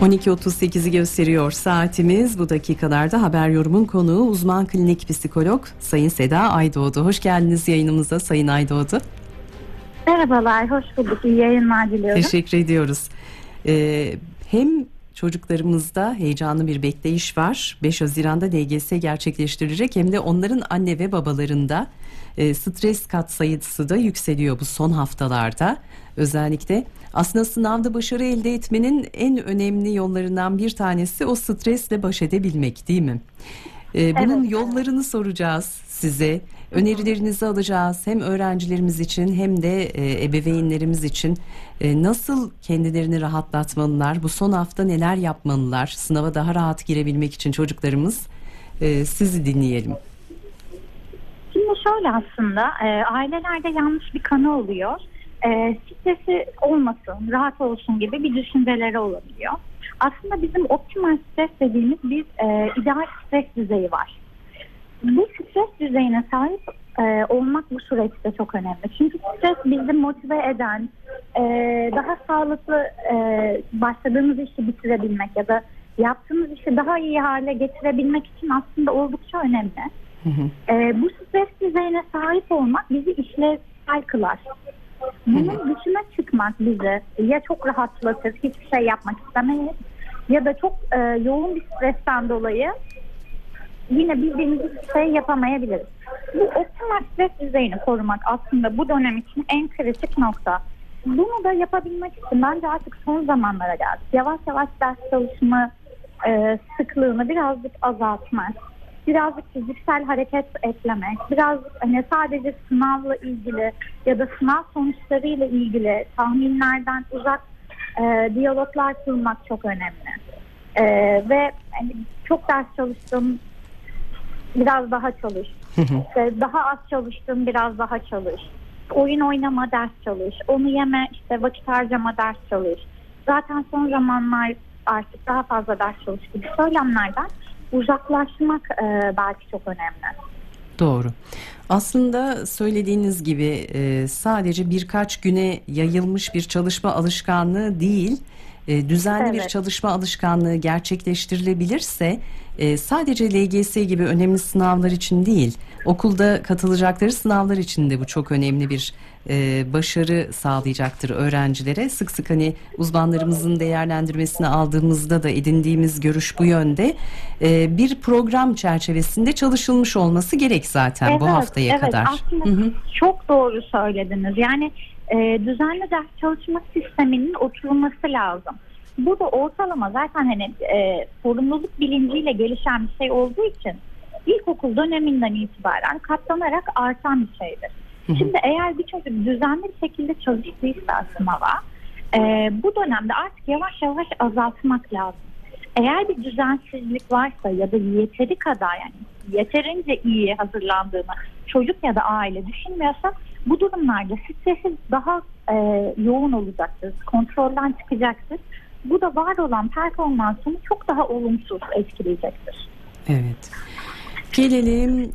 12.38'i gösteriyor saatimiz. Bu dakikalarda haber yorumun konuğu uzman klinik psikolog Sayın Seda Aydoğdu. Hoş geldiniz yayınımıza Sayın Aydoğdu. Merhabalar, hoş bulduk. İyi yayınlar diliyorum. Teşekkür ediyoruz. Ee, hem çocuklarımızda heyecanlı bir bekleyiş var. 5 Haziran'da LGS gerçekleştirilecek hem de onların anne ve babalarında e, stres katsayısı da yükseliyor bu son haftalarda. Özellikle aslında sınavda başarı elde etmenin en önemli yollarından bir tanesi o stresle baş edebilmek değil mi? Ee, bunun Evet. yollarını soracağız size. Önerilerinizi alacağız hem öğrencilerimiz için hem de e, ebeveynlerimiz için E, nasıl kendilerini rahatlatmalılar, bu son hafta neler yapmalılar, sınava daha rahat girebilmek için çocuklarımız E, sizi dinleyelim. Şimdi şöyle aslında, ailelerde yanlış bir kanı oluyor. Stresi olmasın, rahat olsun gibi bir düşünceleri olabiliyor. Aslında bizim optimal stres dediğimiz bir ideal stres düzeyi var. Bu stres düzeyine sahip e, olmak bu süreçte çok önemli. Çünkü stres bizi motive eden, e, daha sağlıklı e, başladığımız işi bitirebilmek ya da yaptığımız işi daha iyi hale getirebilmek için aslında oldukça önemli. Hı hı. E, bu stres düzeyine sahip olmak bizi işlevsel kılar. Bunun dışına çıkmak bizi ya çok rahatlatır, hiçbir şey yapmak istemeyiz ya da çok e, yoğun bir stresten dolayı yine bildiğimiz hiçbir şey yapamayabiliriz. Bu optimal stres düzeyini korumak aslında bu dönem için en kritik nokta. Bunu da yapabilmek için bence artık son zamanlara geldik. Yavaş yavaş ders çalışma e, sıklığını birazcık azaltmak, birazcık fiziksel hareket eklemek, biraz hani sadece sınavla ilgili ya da sınav sonuçlarıyla ilgili tahminlerden uzak e, diyaloglar kurmak çok önemli. E, ve hani çok ders çalıştım, biraz daha çalış. İşte daha az çalıştım, biraz daha çalış. Oyun oynama, ders çalış. Onu yeme, işte vakit harcama, ders çalış. Zaten son zamanlar artık daha fazla ders çalış gibi söylemlerden uzaklaşmak e, belki çok önemli. Doğru. Aslında söylediğiniz gibi e, sadece birkaç güne yayılmış bir çalışma alışkanlığı değil, e, düzenli bir Evet. çalışma alışkanlığı gerçekleştirilebilirse e, sadece LGS gibi önemli sınavlar için değil, okulda katılacakları sınavlar için de bu çok önemli bir e, başarı sağlayacaktır öğrencilere. Sık sık hani uzmanlarımızın değerlendirmesini aldığımızda da edindiğimiz görüş bu yönde. E, bir program çerçevesinde çalışılmış olması gerek zaten bu Evet, haftaya evet. kadar. Aslında Hı hı. çok doğru söylediniz. Yani e, düzenli ders çalışma sisteminin oturulması lazım. Bu da ortalama zaten hani e, sorumluluk bilinciyle gelişen bir şey olduğu için ilkokul döneminden itibaren katlanarak artan bir şeydir. Hı hı. Şimdi eğer bir çocuk düzenli bir şekilde çalıştıysa sınava e, bu dönemde artık yavaş yavaş azaltmak lazım. Eğer bir düzensizlik varsa ya da yeteri kadar yani yeterince iyi hazırlandığını çocuk ya da aile düşünmüyorsa bu durumlarda stresi daha e, yoğun olacaktır. Kontrolden çıkacaktır. Bu da var olan performansını çok daha olumsuz etkileyecektir. Evet. Gelelim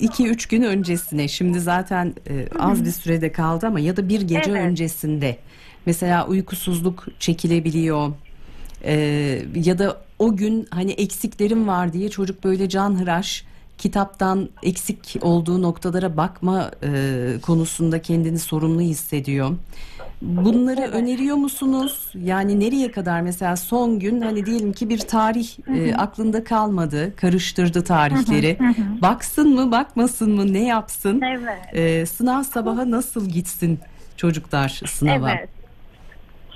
2-3 gün öncesine. Şimdi zaten e, az bir sürede kaldı ama ya da bir gece Evet. öncesinde. Mesela uykusuzluk çekilebiliyor. E, ya da o gün hani eksiklerim var diye çocuk böyle canhıraş kitaptan eksik olduğu noktalara bakma e, konusunda kendini sorumlu hissediyor. Bunları Evet. öneriyor musunuz? Yani nereye kadar mesela son gün hani diyelim ki bir tarih e, aklında kalmadı, karıştırdı tarihleri. Hı hı, hı. Baksın mı, bakmasın mı, ne yapsın? Evet. E, sınav sabaha nasıl gitsin çocuklar sınava? Evet.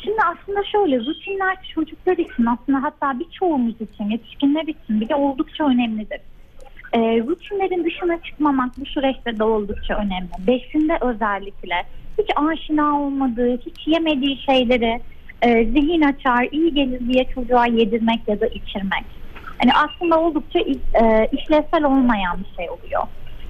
Şimdi aslında şöyle rutinler çocuklar için aslında hatta birçoğumuz için yetişkinler için bile oldukça önemlidir. Ee, rutinlerin dışına çıkmamak bu süreçte de oldukça önemli. Besinde özellikle hiç aşina olmadığı, hiç yemediği şeyleri e, zihin açar, iyi gelir diye çocuğa yedirmek ya da içirmek. Hani aslında oldukça e, işlevsel olmayan bir şey oluyor.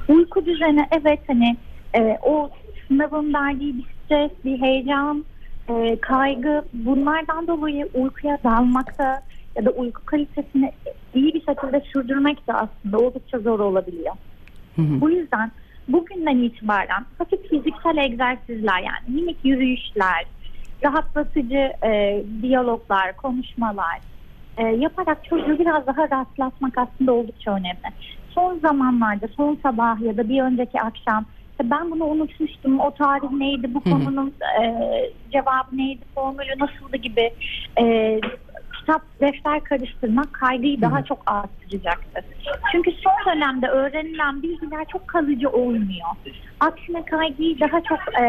Uyku düzeni evet hani e, o sınavın verdiği bir stres, bir heyecan, e, kaygı bunlardan dolayı uykuya dalmakta ya da uyku kalitesini iyi bir şekilde sürdürmek de aslında oldukça zor olabiliyor. Hı hı. Bu yüzden bugünden itibaren hafif fiziksel egzersizler yani minik yürüyüşler, rahatlatıcı e, diyaloglar, konuşmalar e, yaparak çocuğu biraz daha rahatlatmak aslında oldukça önemli. Son zamanlarda, son sabah ya da bir önceki akşam işte ben bunu unutmuştum, o tarih neydi, bu konunun e, cevabı neydi, formülü nasıldı gibi e, kitap, defter karıştırmak kaygıyı daha çok arttıracaktır. Çünkü son dönemde öğrenilen bilgiler çok kalıcı olmuyor. Aksine kaygıyı daha çok e,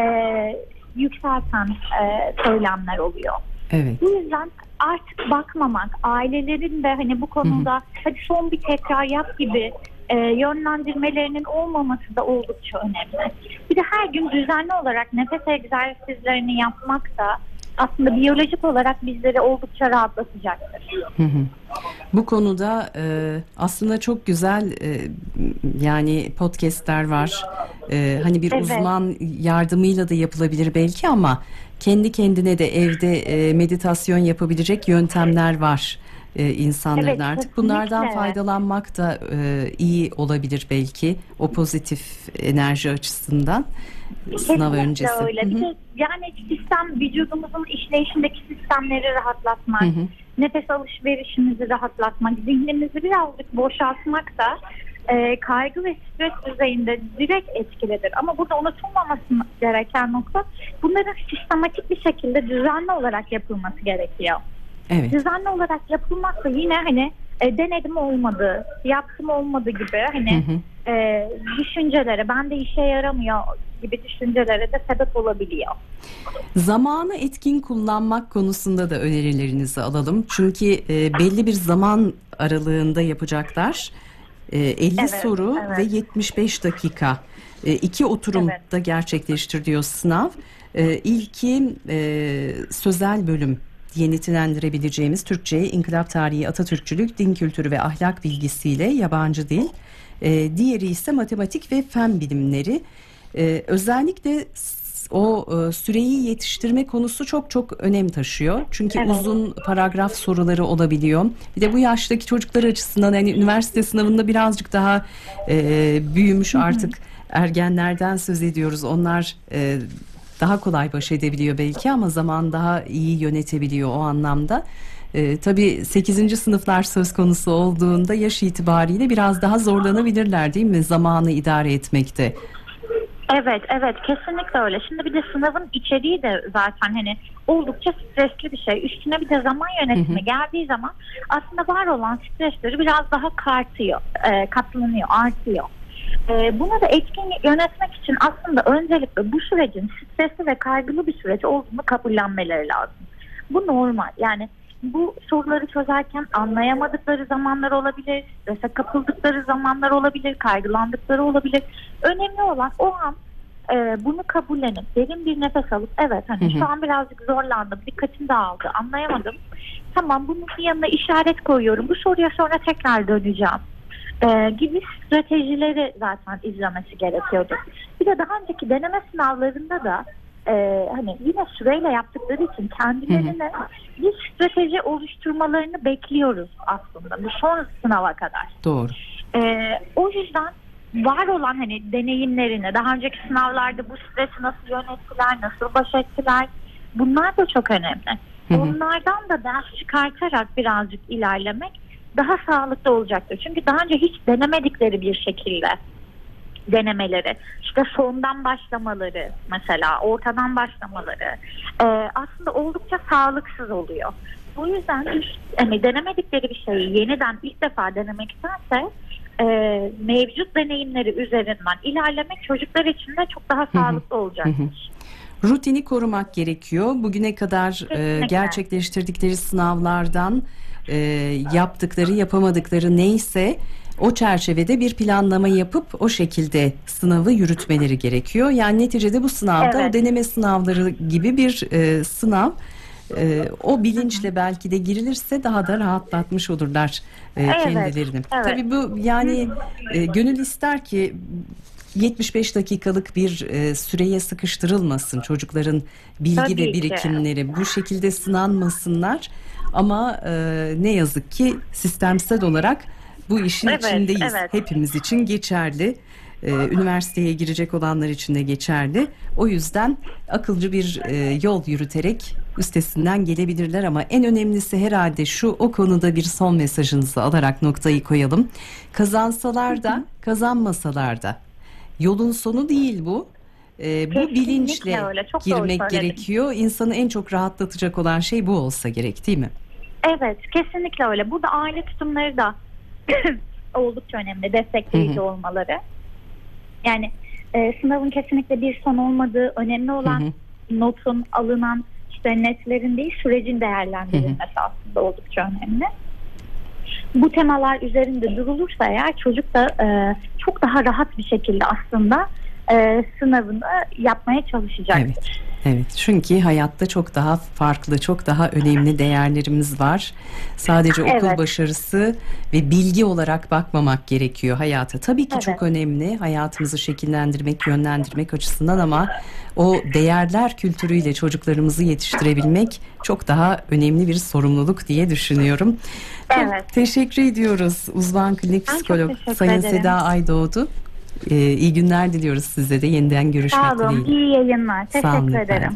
yükselten e, söylemler oluyor. Evet. Bu yüzden artık bakmamak, ailelerin de hani bu konuda hadi son bir tekrar yap gibi e, yönlendirmelerinin olmaması da oldukça önemli. Bir de her gün düzenli olarak nefes egzersizlerini yapmak da aslında biyolojik olarak bizleri oldukça rahatlatacaktır. Hı hı. Bu konuda e, aslında çok güzel e, yani podcastler var. E, hani bir Evet. uzman yardımıyla da yapılabilir belki ama kendi kendine de evde e, meditasyon yapabilecek yöntemler var e, insanların Evet, artık. Bunlardan faydalanmak da e, iyi olabilir belki o pozitif enerji açısından sınav Kesinlikle öncesi. öyle. Bir de yani sistem vücudumuzun işleyişindeki sistemleri rahatlatmak, Hı hı. nefes alışverişimizi rahatlatmak, zihnimizi birazcık boşaltmak da e, kaygı ve stres düzeyinde direkt etkilidir. Ama burada unutulmaması gereken nokta bunların sistematik bir şekilde düzenli olarak yapılması gerekiyor. Evet. Düzenli olarak yapılmazsa yine hani e, denedim olmadı, yaptım olmadı gibi hani Hı hı. e, düşüncelere, ben de işe yaramıyor gibi düşüncelere de sebep olabiliyor. Zamanı etkin kullanmak konusunda da önerilerinizi alalım. Çünkü e, belli bir zaman aralığında yapacaklar. E, 50 Evet, soru evet. ve 75 dakika. E, iki oturumda gerçekleştiriliyor sınav. E, ilki e, sözel bölüm diye nitelendirebileceğimiz Türkçe, İnkılap Tarihi, Atatürkçülük, Din Kültürü ve Ahlak Bilgisiyle yabancı dil. E, diğeri ise matematik ve fen bilimleri. E, özellikle o e, süreyi yetiştirme konusu çok çok önem taşıyor. Çünkü Evet. uzun paragraf soruları olabiliyor. Bir de bu yaştaki çocuklar açısından hani üniversite sınavında birazcık daha e, büyümüş artık ergenlerden söz ediyoruz. Onlar e, daha kolay baş edebiliyor belki ama zaman daha iyi yönetebiliyor o anlamda. E, tabii 8. sınıflar söz konusu olduğunda yaş itibariyle biraz daha zorlanabilirler değil mi zamanı idare etmekte? Evet, evet kesinlikle öyle. Şimdi bir de sınavın içeriği de zaten hani oldukça stresli bir şey. Üstüne bir de zaman yönetimi geldiği zaman aslında var olan stresleri biraz daha kartıyor, e, katlanıyor, artıyor. E, bunu da etkin yönetmek için aslında öncelikle bu sürecin stresli ve kaygılı bir süreç olduğunu kabullenmeleri lazım. Bu normal. Yani bu soruları çözerken anlayamadıkları zamanlar olabilir, strese kapıldıkları zamanlar olabilir, kaygılandıkları olabilir. Önemli olan o an e, bunu kabullenip derin bir nefes alıp evet hani Hı hı. şu an birazcık zorlandım, dikkatim dağıldı, anlayamadım. Tamam bunun yanına işaret koyuyorum. Bu soruya sonra tekrar döneceğim. E, gibi stratejileri zaten izlemesi gerekiyordu. Bir de daha önceki deneme sınavlarında da e, hani yine süreyle yaptıkları için kendilerine bir strateji oluşturmalarını bekliyoruz aslında bu son sınava kadar. Doğru. Ee, o yüzden var olan hani deneyimlerini daha önceki sınavlarda bu stresi nasıl yönettiler, nasıl baş ettiler bunlar da çok önemli. Onlardan da ders çıkartarak birazcık ilerlemek daha sağlıklı olacaktır. Çünkü daha önce hiç denemedikleri bir şekilde denemeleri, işte sondan başlamaları mesela, ortadan başlamaları e, aslında oldukça sağlıksız oluyor. Bu yüzden hiç hani denemedikleri bir şeyi yeniden ilk defa denemektense e, mevcut deneyimleri üzerinden ilerlemek çocuklar için de çok daha sağlıklı olacaktır. Rutini korumak gerekiyor. Bugüne kadar e, gerçekleştirdikleri sınavlardan e, yaptıkları, yapamadıkları neyse o çerçevede bir planlama yapıp o şekilde sınavı yürütmeleri gerekiyor. Yani neticede bu sınavda Evet. o deneme sınavları gibi bir e, sınav. E, o bilinçle belki de girilirse daha da rahatlatmış olurlar e, Evet, kendilerini. evet. Tabii bu yani e, gönül ister ki 75 dakikalık bir e, süreye sıkıştırılmasın çocukların bilgi Tabii ve ki. birikimleri bu şekilde sınanmasınlar ama e, ne yazık ki sistemsel olarak bu işin Evet, içindeyiz evet. hepimiz için geçerli e, üniversiteye girecek olanlar için de geçerli. O yüzden akılcı bir e, yol yürüterek üstesinden gelebilirler ama en önemlisi herhalde şu o konuda bir son mesajınızı alarak noktayı koyalım. Kazansalar da kazanmasalar da yolun sonu değil bu. E, bu Kesinlikle bilinçle öyle, çok doğru girmek gerekiyor. İnsanı en çok rahatlatacak olan şey bu olsa gerek değil mi? Evet kesinlikle öyle. Burada aile tutumları da oldukça önemli. Destekleyici olmaları. Yani e, sınavın kesinlikle bir son olmadığı önemli olan notun alınan işte netlerin değil sürecin değerlendirilmesi aslında oldukça önemli. Bu temalar üzerinde durulursa eğer çocuk da e, çok daha rahat bir şekilde aslında e, sınavını yapmaya çalışacaktır. Evet. Evet çünkü hayatta çok daha farklı, çok daha önemli değerlerimiz var. Sadece okul Evet. başarısı ve bilgi olarak bakmamak gerekiyor hayata. Tabii ki Evet. çok önemli hayatımızı şekillendirmek, yönlendirmek açısından ama o değerler kültürüyle çocuklarımızı yetiştirebilmek çok daha önemli bir sorumluluk diye düşünüyorum. Çok Evet. teşekkür ediyoruz uzman klinik psikolog Sayın ederim. Seda Aydoğdu. Ee, iyi günler diliyoruz size de yeniden görüşmek Sağ olun. dileğiyle. İyi yayınlar. Teşekkür efendim. ederim.